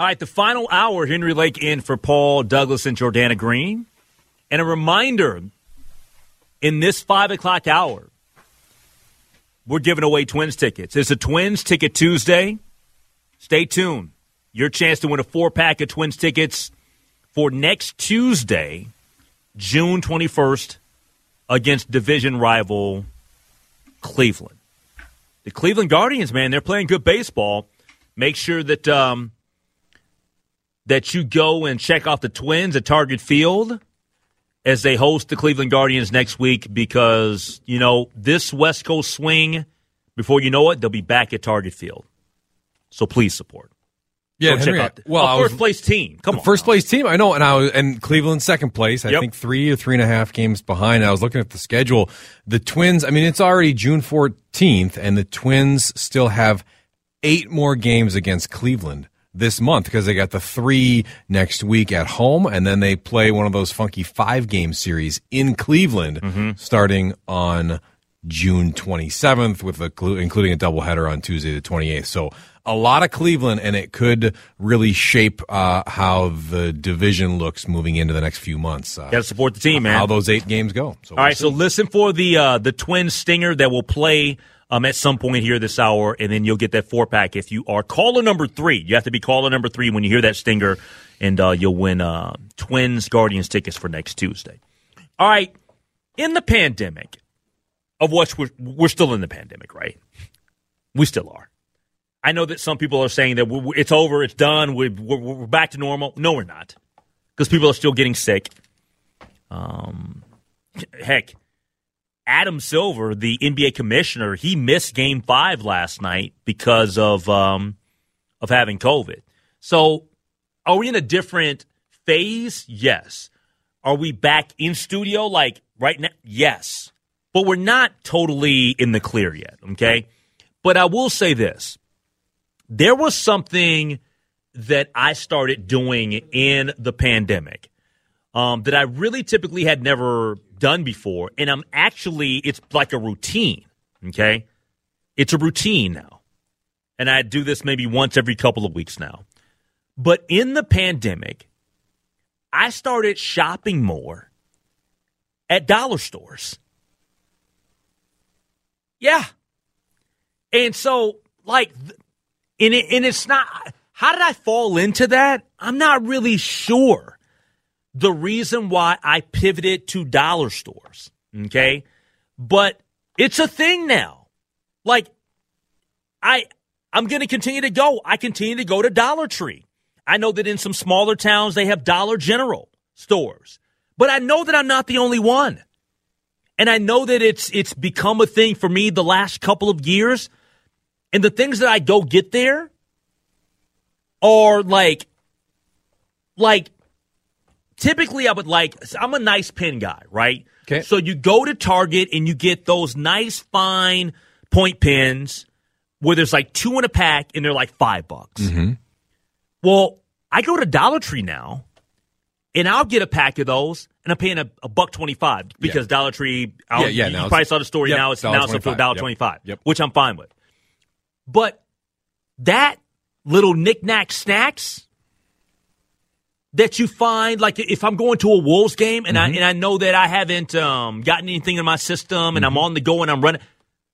All right, the final hour, Henry Lake in for Paul Douglas and Jordana Green. And a reminder in this five o'clock hour, we're giving away Twins tickets. It's a Twins Ticket Tuesday. Stay tuned. Your chance to win a four pack of Twins tickets for next Tuesday, June 21st, against division rival Cleveland. The Cleveland Guardians, man, they're playing good baseball. Make sure that um, that you go and check out the Twins at Target Field as they host the Cleveland Guardians next week because, you know, this West Coast swing, before you know it, they'll be back at Target Field. So please support. Yeah, Go check out the, well, I was- first place team. Come on. first place team. I know, and I was, and Cleveland second place. I Yep. think three or three and a half games behind. I was looking at the schedule. The Twins. I mean, it's already June fourteenth, and the Twins still have eight more games against Cleveland this month because they got the three next week at home, and then they play one of those funky five game series in Cleveland Mm-hmm. starting on June 27th, with a, including a doubleheader on Tuesday the 28th. So a lot of Cleveland, and it could really shape uh, how the division looks moving into the next few months. Uh, Got to support the team, man. How those eight games go. So All right, so listen for the uh, the twin stinger that will play um, at some point here this hour, and then you'll get that four pack if you are caller number three. You have to be caller number three when you hear that stinger, and uh, you'll win uh, Twins Guardians tickets for next Tuesday. All right, in the pandemic, of which we're, we're still in the pandemic, right? We still are. I know that some people are saying that we- we- it's over, it's done, we- we're, we're back to normal. No, we're not, because people are still getting sick. Um, heck, Adam Silver, the NBA commissioner, he missed Game Five last night because of um, of having COVID. So, are we in a different phase? Yes. Are we back in studio like right now? Yes. But we're not totally in the clear yet. Okay. But I will say this: there was something that I started doing in the pandemic um, that I really typically had never done before. And I'm actually, it's like a routine. Okay. It's a routine now. And I do this maybe once every couple of weeks now. But in the pandemic, I started shopping more at dollar stores. Yeah. And so, like, and, it, and it's not, how did I fall into that? I'm not really sure the reason why I pivoted to dollar stores. Okay. But it's a thing now. Like, I, I'm going to continue to go. I continue to go to Dollar Tree. I know that in some smaller towns they have Dollar General stores, but I know that I'm not the only one. And I know that it's it's become a thing for me the last couple of years. And the things that I go get there are like like typically I would like I'm a nice pen guy, right? Okay. So you go to Target and you get those nice fine point pens where there's like two in a pack and they're like five bucks. Mm-hmm. Well, I go to Dollar Tree now and I'll get a pack of those and I'm paying a, a buck twenty five because Dollar Tree I'll, Yeah, yeah, you, now you probably saw the story yep, now it's now it's up to a dollar Yep. twenty five, Yep. which I'm fine with. But that little knick-knack snacks that you find, like if I'm going to a Wolves game and Mm-hmm. I and I know that I haven't um, gotten anything in my system and I'm on the go and I'm running,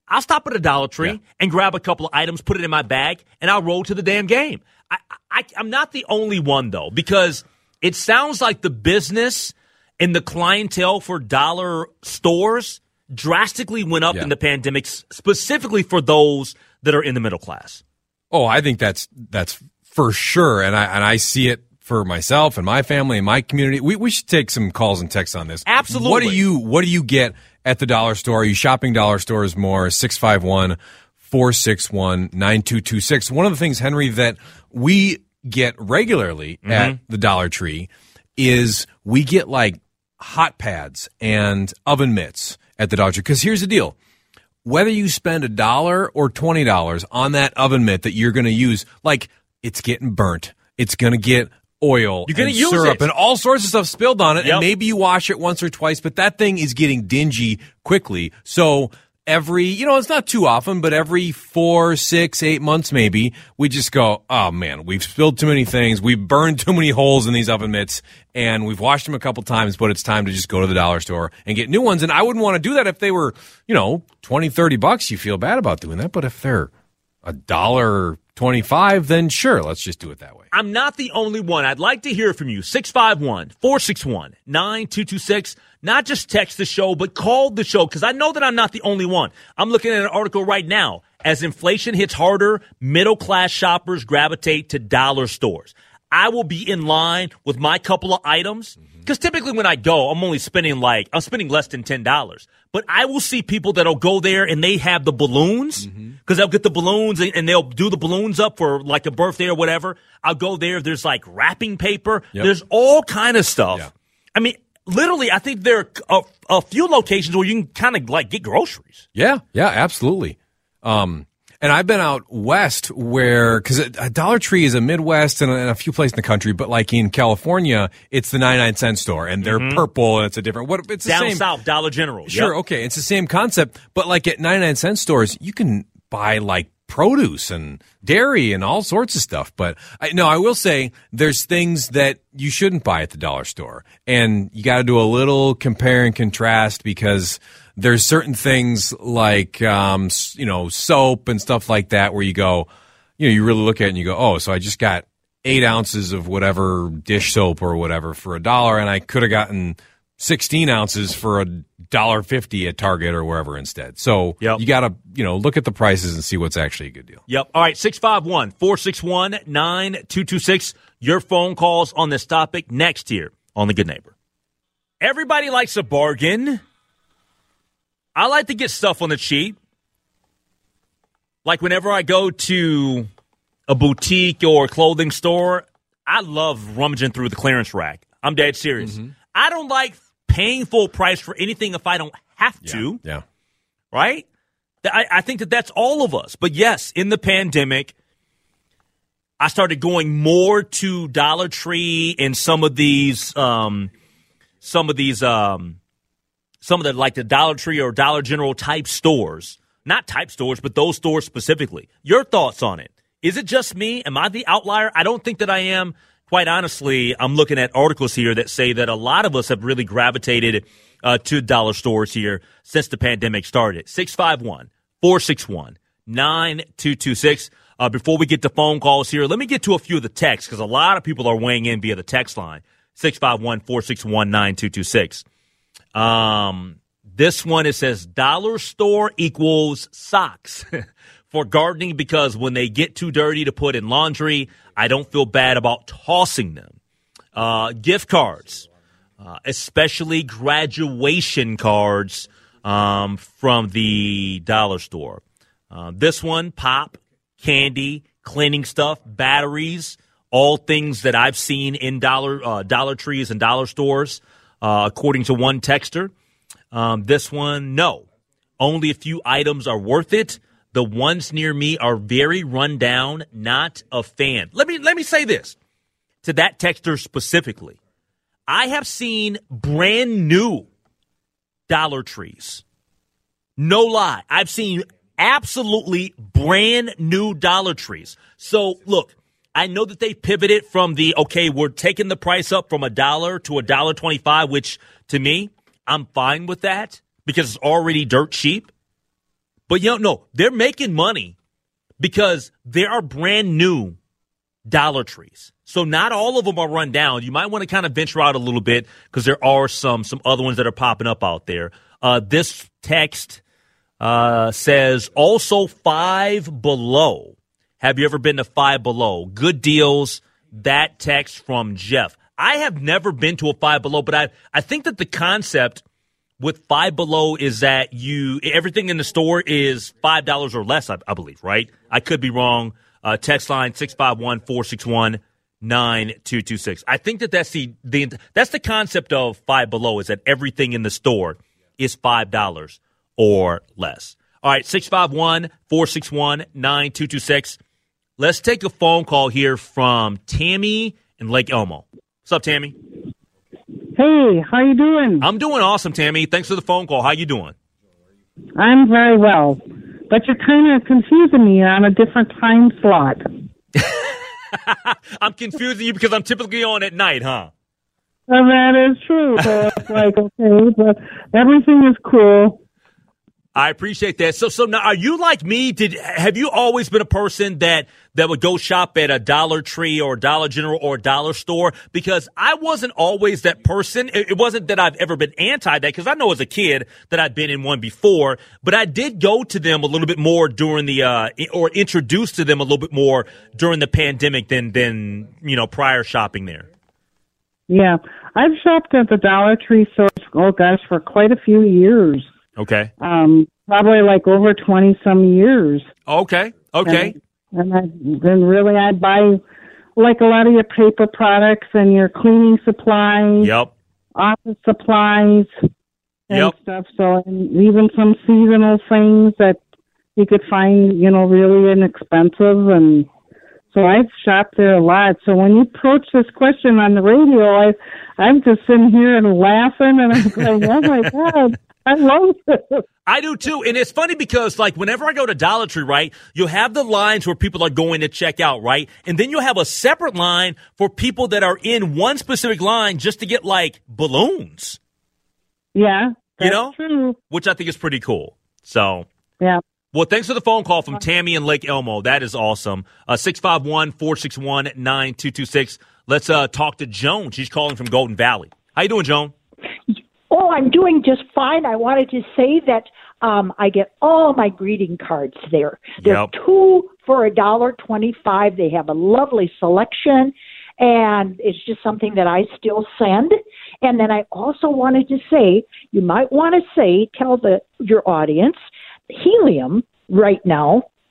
I'll stop at a Dollar Tree Mm-hmm. Yeah. and grab a couple of items, put it in my bag, and I'll roll to the damn game. I, I, I'm not the only one though, because it sounds like the business and the clientele for dollar stores drastically went up Yeah. in the pandemic, specifically for those that are in the middle class. Oh, I think that's that's for sure, and I and I see it for myself and my family and my community. We we should take some calls and texts on this. Absolutely. What do you What do you get at the dollar store? Are you shopping dollar stores more? 651 461 9226. One of the things, Henry, that we get regularly mm-hmm. at the Dollar Tree is we get like hot pads and oven mitts at the Dollar Tree. Because here's the deal whether you spend a dollar or twenty dollars on that oven mitt that you're going to use, like it's getting burnt, it's going to get oil, You're gonna and use syrup, it. and all sorts of stuff spilled on it. Yep. And maybe you wash it once or twice, but that thing is getting dingy quickly. So every, you know, it's not too often, but every four, six, eight months, maybe we just go, oh man, we've spilled too many things, we've burned too many holes in these oven mitts, and we've washed them a couple times, but it's time to just go to the dollar store and get new ones. And I wouldn't want to do that if they were, you know, 20, 30 bucks. You feel bad about doing that, but if they're a dollar 25, then sure, let's just do it that way. I'm not the only one. I'd like to hear from you. 651 461 9226. Not just text the show, but call the show because I know that I'm not the only one. I'm looking at an article right now. As inflation hits harder, middle class shoppers gravitate to dollar stores. I will be in line with my couple of items because typically when I go, I'm only spending like, I'm spending less than $10. But I will see people that'll go there and they have the balloons because they'll get the balloons and, and they'll do the balloons up for like a birthday or whatever. I'll go there. There's like wrapping paper. Yep. There's all kind of stuff. Yeah. I mean, literally, I think there are a, a few locations where you can kind of like get groceries. Yeah, yeah, absolutely. Um, and I've been out west where, because a Dollar Tree is a Midwest and a, and a few places in the country, but like in California, it's the 99 cent store and they're purple and it's a different, what, it's the Mm-hmm. Down same. south, Dollar General. Sure, Yep. okay, it's the same concept, but like at 99 cent stores, you can buy like produce and dairy and all sorts of stuff. But I, no, I will say there's things that you shouldn't buy at the dollar store, and you got to do a little compare and contrast because there's certain things like um, you know soap and stuff like that where you go, you know, you really look at it and you go, oh, so I just got eight ounces of whatever dish soap or whatever for a dollar, and I could have gotten 16 ounces for a dollar fifty at Target or wherever instead. So Yep. you got to you know look at the prices and see what's actually a good deal. Yep. All right. 651 461 9226. Your phone calls on this topic next here on The Good Neighbor. Everybody likes a bargain. I like to get stuff on the cheap. Like whenever I go to a boutique or a clothing store, I love rummaging through the clearance rack. I'm dead serious. I don't like paying full price for anything if I don't have to Yeah. right? I, I think that that's all of us. But yes, in the pandemic, I started going more to Dollar Tree and some of these, um, some of these, um, some of the like the Dollar Tree or Dollar General type stores, not type stores, but those stores specifically. Your thoughts on it? Is it just me? Am I the outlier? I don't think that I am. Quite honestly, I'm looking at articles here that say that a lot of us have really gravitated uh, to dollar stores here since the pandemic started. 651 461 9226. Uh, Before we get to phone calls here, let me get to a few of the texts because a lot of people are weighing in via the text line 651 461 9226. Um, this one it says dollar store equals socks for gardening because when they get too dirty to put in laundry, I don't feel bad about tossing them. Uh, gift cards, uh, especially graduation cards um, from the dollar store. Uh, this one, pop, candy, cleaning stuff, batteries, all things that I've seen in dollar uh, Dollar Trees and dollar stores, uh, according to one texter. Um, this one, no. Only a few items are worth it. The ones near me are very run down. Not a fan. Let me let me say this to that texter specifically. I have seen brand new Dollar Trees. No lie. I've seen absolutely brand new Dollar Trees. So look, I know that they pivoted from the okay, we're taking the price up from a dollar to a dollar twenty-five, which to me, I'm fine with that because it's already dirt cheap. But you know, no, they're making money because there are brand new Dollar Trees. So not all of them are run down. You might want to kind of venture out a little bit because there are some some other ones that are popping up out there. Uh, this text uh, says also five below. Have you ever been to five below? Good deals. That text from Jeff. I have never been to a five below, but I I think that the concept with five below is that you everything in the store is five dollars or less. I, I, believe, right? I could be wrong. Uh, text line 651-461-9226. I think that that's the, the that's the concept of five below is that everything in the store is five dollars or less. All right, 651-461-9226. Let's take a phone call here from Tammy in Lake Elmo. What's up, Tammy? Hey, how you doing? I'm doing awesome, Tammy. Thanks for the phone call. How you doing? I'm very well, but you're kind of confusing me on a different time slot. I'm confusing you because I'm typically on at night, huh? Well, that is true. So it's like okay, but everything is cool. I appreciate that. So, so now, are you like me? Did have you always been a person that that would go shop at a Dollar Tree or Dollar General or Dollar Store? Because I wasn't always that person. It, it wasn't that I've ever been anti that. Because I know as a kid that I'd been in one before, but I did go to them a little bit more during the uh, or introduced to them a little bit more during the pandemic than than you know prior shopping there. Yeah, I've shopped at the Dollar Tree stores. Oh gosh, for quite a few years. Okay. Um, probably like over twenty some years. Okay. Okay. And, and then really, I'd buy like a lot of your paper products and your cleaning supplies. Yep. Office supplies and Yep. stuff. So, and even some seasonal things that you could find, you know, really inexpensive. And so I've shopped there a lot. So when you approach this question on the radio, I, I'm just sitting here and laughing, and I'm going, "Oh my god, I love this." I do too. And it's funny because like whenever I go to Dollar Tree, right, you'll have the lines where people are going to check out, right? And then you'll have a separate line for people that are in one specific line just to get like balloons, Yeah, that's You know? true. which I think is pretty cool. So, Yeah. well, thanks for the phone call from Tammy in Lake Elmo. That is awesome. Uh, 651 461 9226. Let's uh, talk to Joan. She's calling from Golden Valley. How you doing, Joan? I'm doing just fine. I wanted to say that um, I get all my greeting cards there. They're Yep. two for a dollar twenty-five. They have a lovely selection, and it's just something that I still send. And then I also wanted to say, you might want to say, tell the your audience, helium right now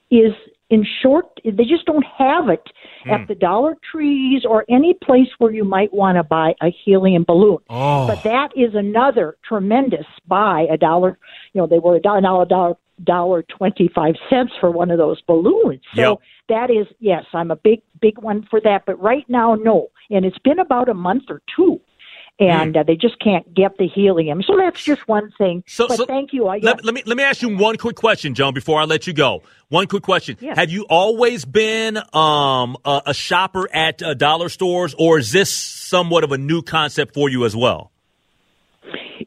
is in short. They just don't have it hmm. at the Dollar Trees or any place where you might want to buy a helium balloon. Oh. But that is another tremendous buy. A dollar, you know, they were a dollar, dollar, dollar twenty five cents for one of those balloons. So Yep. that is yes, I'm a big, big one for that. But right now, no. And it's been about a month or two. And uh, they just can't get the helium, so that's just one thing. So- but so thank you. I, Let, let me let me ask you one quick question, Joan, before I let you go. One quick question: Yeah. Have you always been um, a, a shopper at uh, dollar stores, or is this somewhat of a new concept for you as well?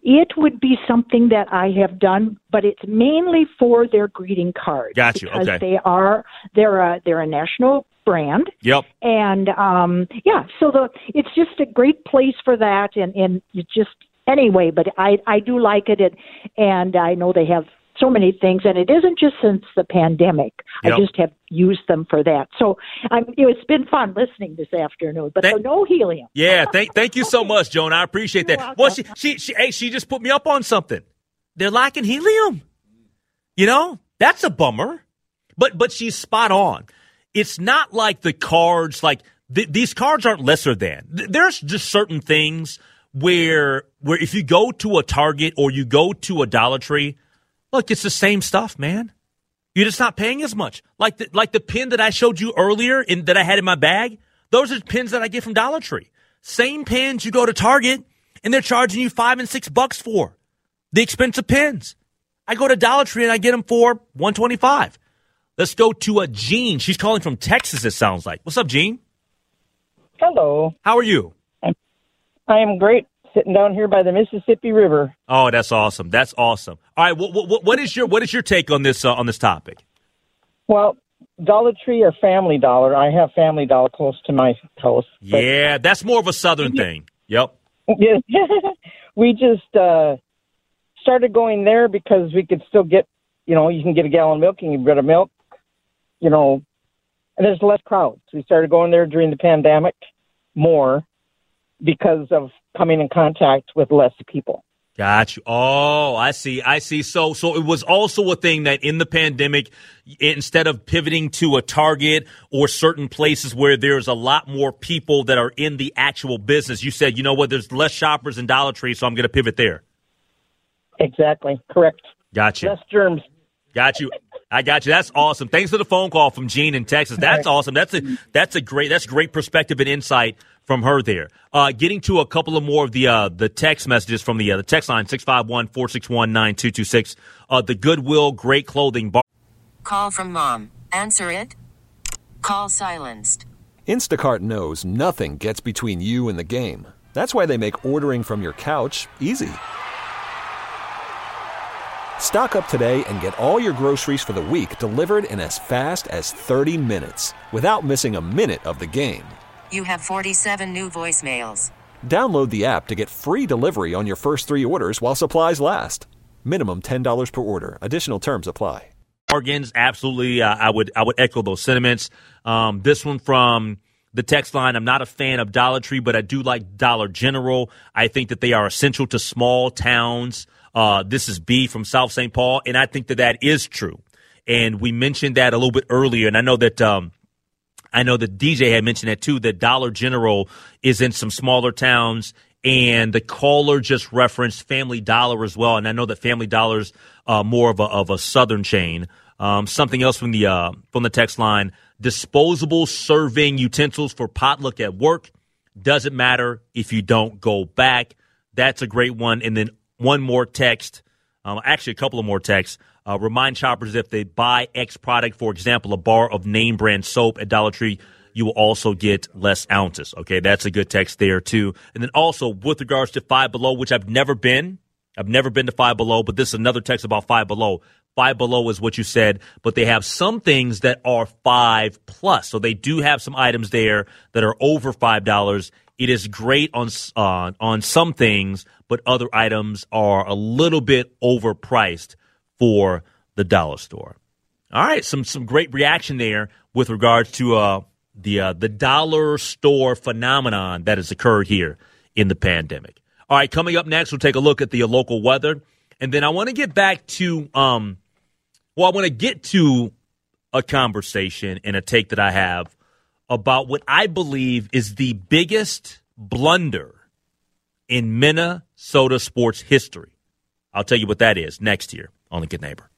It would be something that I have done, but it's mainly for their greeting cards. Got you, Because okay. they are they're a they're a national brand, Yep. and um yeah, so the it's just a great place for that, and and you just anyway. But I I do like it, and and I know they have so many things, and it isn't just since the pandemic. Yep. I just have used them for that. So I'm, it's been fun listening this afternoon. But so no helium. Yeah, thank thank you so much, Joan. I appreciate that. You're Well, she she she hey, she just put me up on something. They're lacking helium. You know, that's a bummer. But but she's spot on. It's not like the cards like th- these cards aren't lesser than. Th- There's just certain things where where if you go to a Target or you go to a Dollar Tree, look, it's the same stuff, man. You're just not paying as much. Like the, like the pin that I showed you earlier in, that I had in my bag. Those are pins that I get from Dollar Tree. Same pins you go to Target and they're charging you five and six bucks for. The expensive pins. I go to Dollar Tree and I get them for 125. Let's go to a Jean. She's calling from Texas, it sounds like. What's up, Jean? Hello. How are you? I am great sitting down here by the Mississippi River. Oh, that's awesome. That's awesome. All right, what, what, what is your what is your take on this uh, on this topic? Well, Dollar Tree or Family Dollar. I have Family Dollar close to my house. yeah, that's more of a southern thing. Yep. Yeah. we just uh, started going there because we could still get, you know, you can get a gallon of milk and you get a milk, you know, and there's less crowds. We started going there during the pandemic more because of coming in contact with less people. Got you. Oh, I see. I see. So, so it was also a thing that in the pandemic, instead of pivoting to a Target or certain places where there's a lot more people that are in the actual business, you said, you know what, there's less shoppers in Dollar Tree, so I'm going to pivot there. Exactly. Correct. Got you. Less germs. Got you. I got you. That's awesome. Thanks for the phone call from Jean in Texas. That's awesome. That's a that's a great that's great perspective and insight from her there. Uh, getting to a couple of more of the uh, the text messages from the uh, the text line 651-461-9226. Uh, the Goodwill Great Clothing Bar. Call from mom. Answer it. Call silenced. Instacart knows nothing gets between you and the game. That's why they make ordering from your couch easy. Stock up today and get all your groceries for the week delivered in as fast as 30 minutes without missing a minute of the game. You have 47 new voicemails. Download the app to get free delivery on your first three orders while supplies last. Minimum $10 per order. Additional terms apply. bargains. Absolutely, uh, I would I would echo those sentiments. Um, this one from the text line. I'm not a fan of Dollar Tree, but I do like Dollar General. I think that they are essential to small towns. Uh, this is B from South St. Paul, and I think that that is true. And we mentioned that a little bit earlier, and I know that. Um, I know that DJ had mentioned that too. That Dollar General is in some smaller towns, and the caller just referenced Family Dollar as well. And I know that Family Dollar's uh, more of a of a southern chain. Um, something else from the uh, from the text line: disposable serving utensils for potluck at work. Doesn't matter if you don't go back. That's a great one. And then one more text, um, actually a couple of more texts. Uh, remind shoppers if they buy X product, for example, a bar of name brand soap at Dollar Tree, you will also get less ounces. Okay, that's a good text there too. And then also with regards to Five Below, which I've never been, I've never been to Five Below, but this is another text about Five Below. Five Below is what you said, but they have some things that are five plus. So they do have some items there that are over five dollars. It is great on uh, on some things, but other items are a little bit overpriced for the dollar store. All right, some some great reaction there with regards to uh, the uh, the dollar store phenomenon that has occurred here in the pandemic. All right, coming up next, we'll take a look at the local weather, and then I want to get back to um, well, I want to get to a conversation and a take that I have about what I believe is the biggest blunder in Minnesota sports history. I'll tell you what that is next year on the Good Neighbor.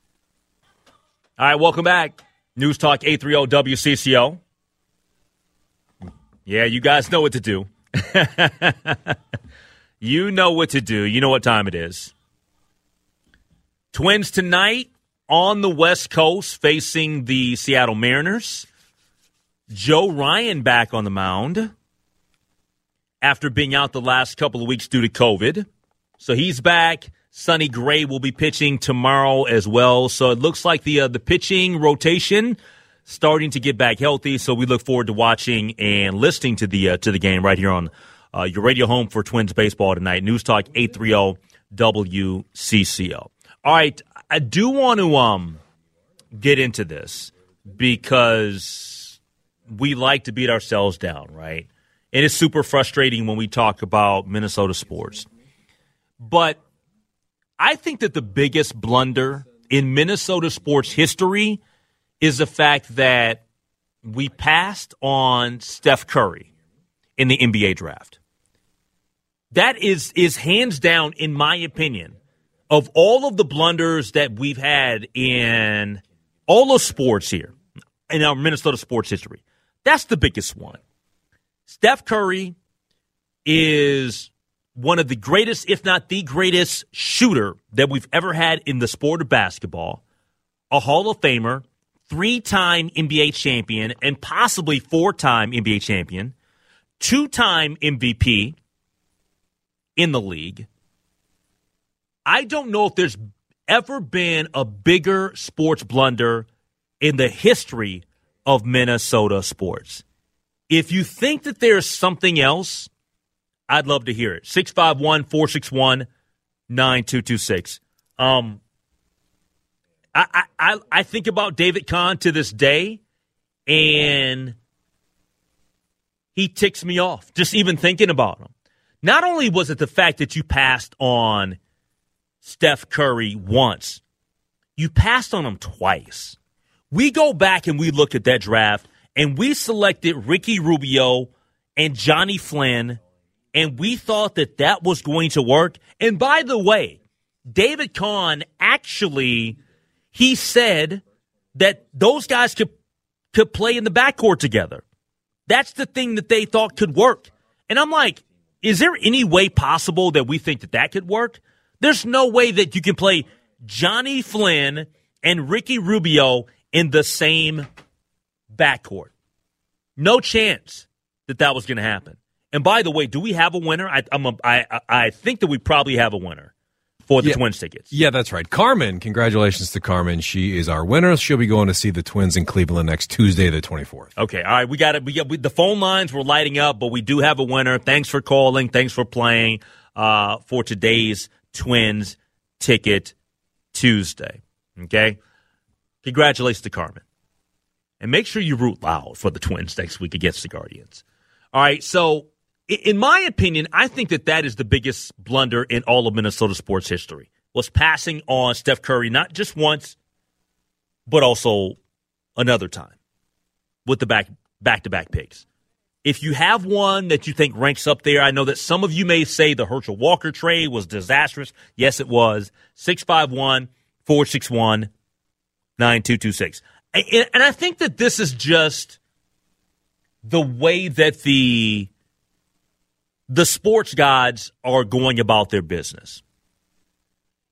All right, welcome back. News Talk 830 WCCO. Yeah, you guys know what to do. you know what to do. You know what time it is. Twins tonight on the West Coast facing the Seattle Mariners. Joe Ryan back on the mound after being out the last couple of weeks due to COVID. So he's back. Sonny Gray will be pitching tomorrow as well. So it looks like the uh, the pitching rotation starting to get back healthy. So we look forward to watching and listening to the uh, to the game right here on uh, your radio home for Twins baseball tonight. News Talk eight three zero WCCO. All right, I do want to um get into this because we like to beat ourselves down, right? And it's super frustrating when we talk about Minnesota sports. But I think that the biggest blunder in Minnesota sports history is the fact that we passed on Steph Curry in the NBA draft. That is is hands down, in my opinion, of all of the blunders that we've had in all of sports here in our Minnesota sports history. That's the biggest one. Steph Curry is one of the greatest, if not the greatest, shooter that we've ever had in the sport of basketball, a Hall of Famer, three time NBA champion, and possibly four time NBA champion, two time MVP in the league. I don't know if there's ever been a bigger sports blunder in the history of Minnesota sports. If you think that there's something else, I'd love to hear it. 651 461 9226. Um, I, I, I think about David Kahn to this day, and he ticks me off just even thinking about him. Not only was it the fact that you passed on Steph Curry once, you passed on him twice. We go back and we look at that draft, and we selected Ricky Rubio and Johnny Flynn, and we thought that that was going to work. And by the way, David Kahn actually he said that those guys could could play in the backcourt together. That's the thing that they thought could work. And I'm like, is there any way possible that we think that that could work? There's no way that you can play Johnny Flynn and Ricky Rubio in the same backcourt. No chance that that was going to happen. And by the way, do we have a winner? I, I'm a, I, I think that we probably have a winner for the Yeah. Twins tickets. Yeah, that's right. Carmen, congratulations to Carmen. She is our winner. She'll be going to see the Twins in Cleveland next Tuesday, the 24th. Okay, all right. We got it. We got we, the phone lines were lighting up, but we do have a winner. Thanks for calling. Thanks for playing uh, for today's Twins ticket Tuesday. Okay, congratulations to Carmen, and make sure you root loud for the Twins next week against the Guardians. All right. So, in my opinion, I think that that is the biggest blunder in all of Minnesota sports history. Was passing on Steph Curry not just once, but also another time with the back back to back picks. If you have one that you think ranks up there, I know that some of you may say the Herschel Walker trade was disastrous. Yes, it was. 651 461 9226. And and I think that this is just the way that the the sports gods are going about their business.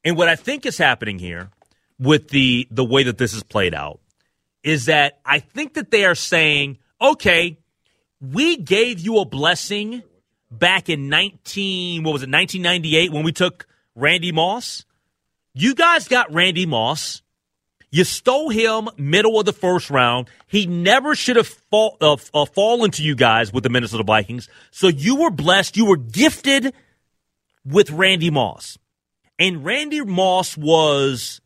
And what I think is happening here with the the way that this is played out is that I think that they are saying, okay, we gave you a blessing back in 19 what was it 1998 when we took Randy Moss. You guys got Randy Moss. You stole him middle of the first round. He never should have fall, uh, uh, fallen to you guys with the Minnesota Vikings. So you were blessed. You were gifted with Randy Moss. And Randy Moss was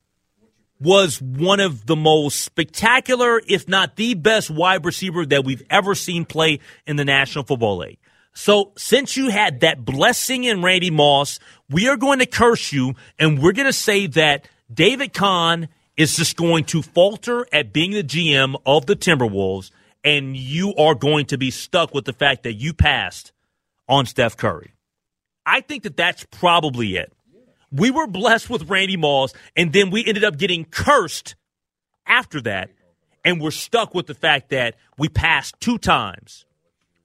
was one of the most spectacular, if not the best wide receiver that we've ever seen play in the National Football League. So since you had that blessing in Randy Moss, we are going to curse you and we're going to say that David Kahn is just going to falter at being the GM of the Timberwolves and you are going to be stuck with the fact that you passed on Steph Curry. I think that that's probably it. We were blessed with Randy Moss, and then we ended up getting cursed after that, and we're stuck with the fact that we passed two times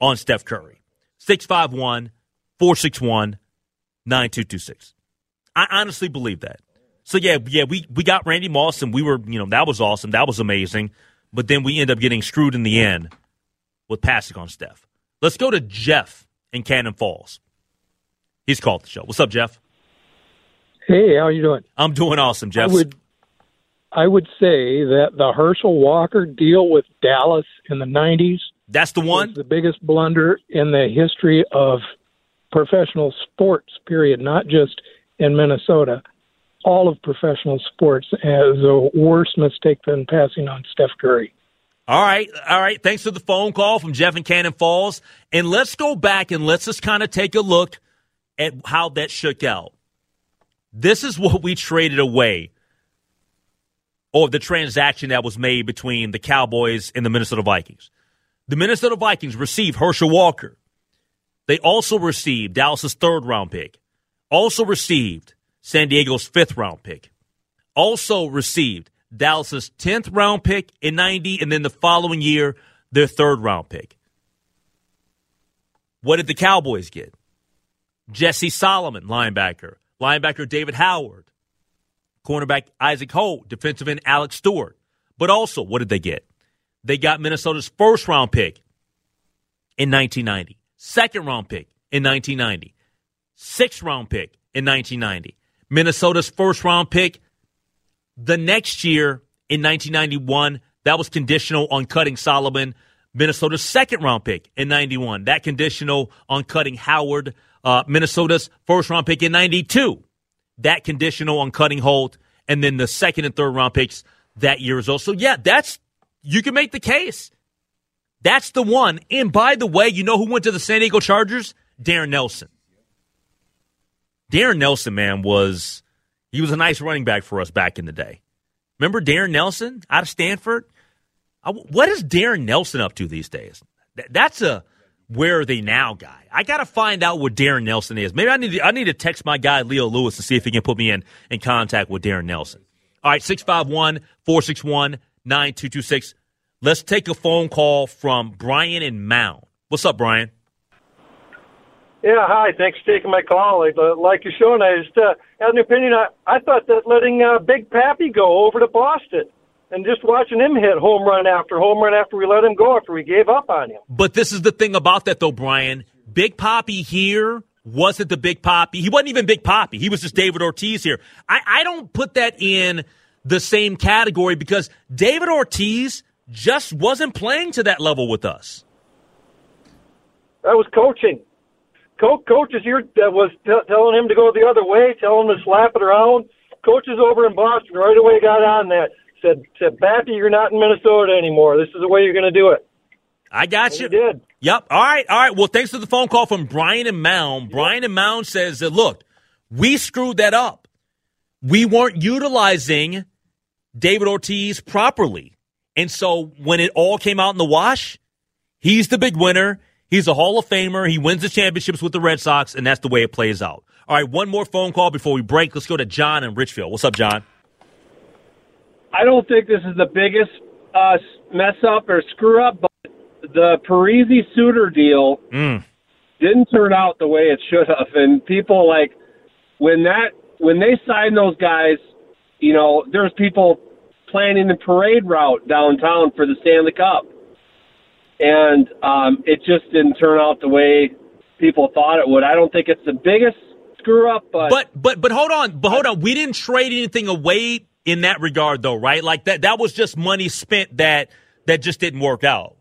on Steph Curry. 651 461 9226. I honestly believe that. So, yeah, yeah, we, we got Randy Moss, and we were, you know, that was awesome. That was amazing. But then we end up getting screwed in the end with passing on Steph. Let's go to Jeff in Cannon Falls. He's called the show. What's up, Jeff? Hey, how you doing? I'm doing awesome, Jeff. I would I would say that the Herschel Walker deal with Dallas in the 90s That's the one. the biggest blunder in the history of professional sports period, not just in Minnesota. All of professional sports as a worse mistake than passing on Steph Curry. All right, all right. Thanks for the phone call from Jeff in Cannon Falls. And let's go back and let's just kind of take a look at how that shook out. This is what we traded away, or the transaction that was made between the Cowboys and the Minnesota Vikings. The Minnesota Vikings received Herschel Walker. They also received Dallas's third round pick. Also received San Diego's fifth round pick. Also received Dallas's 10th round pick in 90, and then the following year, their third round pick. What did the Cowboys get? Jesse Solomon, linebacker. Linebacker David Howard. Cornerback Isaac Holt. Defensive end Alex Stewart. But also, what did they get? They got Minnesota's first round pick in 1990, second round pick in 1990, sixth round pick in 1990, Minnesota's first round pick the next year in 1991, That was conditional on cutting Solomon, Minnesota's second round pick in 91. That conditional on cutting Howard, uh, Minnesota's first round pick in 92. That conditional on cutting Holt, and then the second and third round picks that year as well. So, yeah, that's, you can make the case. That's the one. And by the way, you know who went to the San Diego Chargers? Darrin Nelson. Darrin Nelson, man, was he was a nice running back for us back in the day. Remember Darrin Nelson out of Stanford? What is Darrin Nelson up to these days? That's a where are they now guy. I got to find out what Darrin Nelson is. Maybe I need to, I need to text my guy Leo Lewis to see if he can put me in in contact with Darrin Nelson. All right, 651 461 9226. Let's take a phone call from Brian and Mound. What's up, Brian? Yeah, hi. Thanks for taking my call. I uh, like your show, and I just uh, had an opinion. I, I thought that letting uh, Big Papi go over to Boston and just watching him hit home run after home run after we let him go after we gave up on him. But this is the thing about that, though, Brian. Big Papi here wasn't the Big Papi. He wasn't even Big Papi. He was just David Ortiz here. I, I don't put that in the same category because David Ortiz just wasn't playing to that level with us. That was coaching. Co- coaches here that was t- telling him to go the other way, telling him to slap it around. Coaches over in Boston right away got on that. Said, said, Papi, you're not in Minnesota anymore. This is the way you're going to do it. I got and you. did. Yep. All right. All right. Well, thanks for the phone call from Brian and Mound. Yep. Brian and Mound says that, look, we screwed that up. We weren't utilizing David Ortiz properly. And so when it all came out in the wash, he's the big winner. He's a Hall of Famer. He wins the championships with the Red Sox, and that's the way it plays out. All right, one more phone call before we break. Let's go to John in Richfield. What's up, John? I don't think this is the biggest uh, mess up or screw up, but the Parise Suter deal mm. didn't turn out the way it should have. And people like when that when they signed those guys, you know, there's people planning the parade route downtown for the Stanley Cup and um, it just didn't turn out the way people thought it would. I don't think it's the biggest screw up, but but but but hold on, but hold on. We didn't trade anything away in that regard, though, right? Like that that was just money spent that that just didn't work out.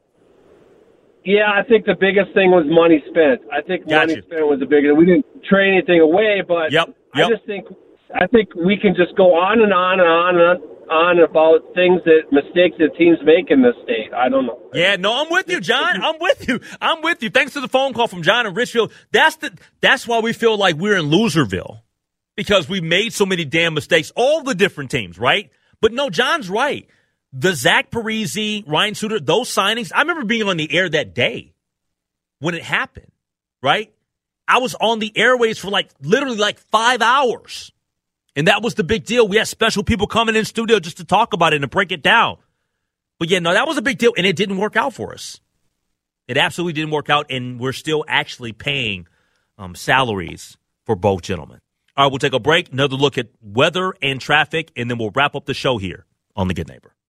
Yeah, I think the biggest thing was money spent. I think Got money you. spent was the biggest. We didn't trade anything away, but Yep, I just think I think we can just go on and on and on and on on about things that mistakes that teams make in this state. I don't know. Yeah, no, I'm with you, John. I'm with you. I'm with you. Thanks to the phone call from John in Richfield. That's the that's why we feel like we're in Loserville. Because we made so many damn mistakes, all the different teams, right? But no, John's right. The Zach Parise, Ryan Suter, those signings, I remember being on the air that day when it happened, right? I was on the airways for like literally like five hours. And that was the big deal. We had special people coming in studio just to talk about it and break it down. But yeah, no, that was a big deal, and it didn't work out for us. It absolutely didn't work out, and we're still actually paying um, salaries for both gentlemen. All right, we'll take a break, another look at weather and traffic, and then we'll wrap up the show here on The Good Neighbor.